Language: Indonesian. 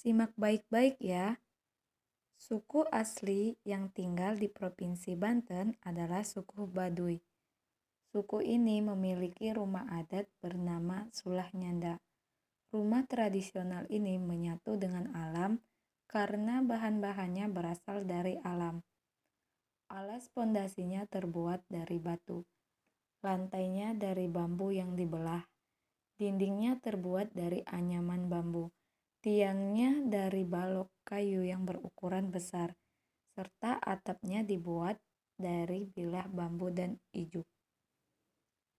Simak baik-baik ya. Suku asli yang tinggal di Provinsi Banten adalah suku Baduy. Suku ini memiliki rumah adat bernama Sulah Nyanda. Rumah tradisional ini menyatu dengan alam karena bahan-bahannya berasal dari alam. Alas pondasinya terbuat dari batu. Lantainya dari bambu yang dibelah. Dindingnya terbuat dari anyaman bambu. Tiangnya dari balok kayu yang berukuran besar, serta atapnya dibuat dari bilah bambu dan ijuk.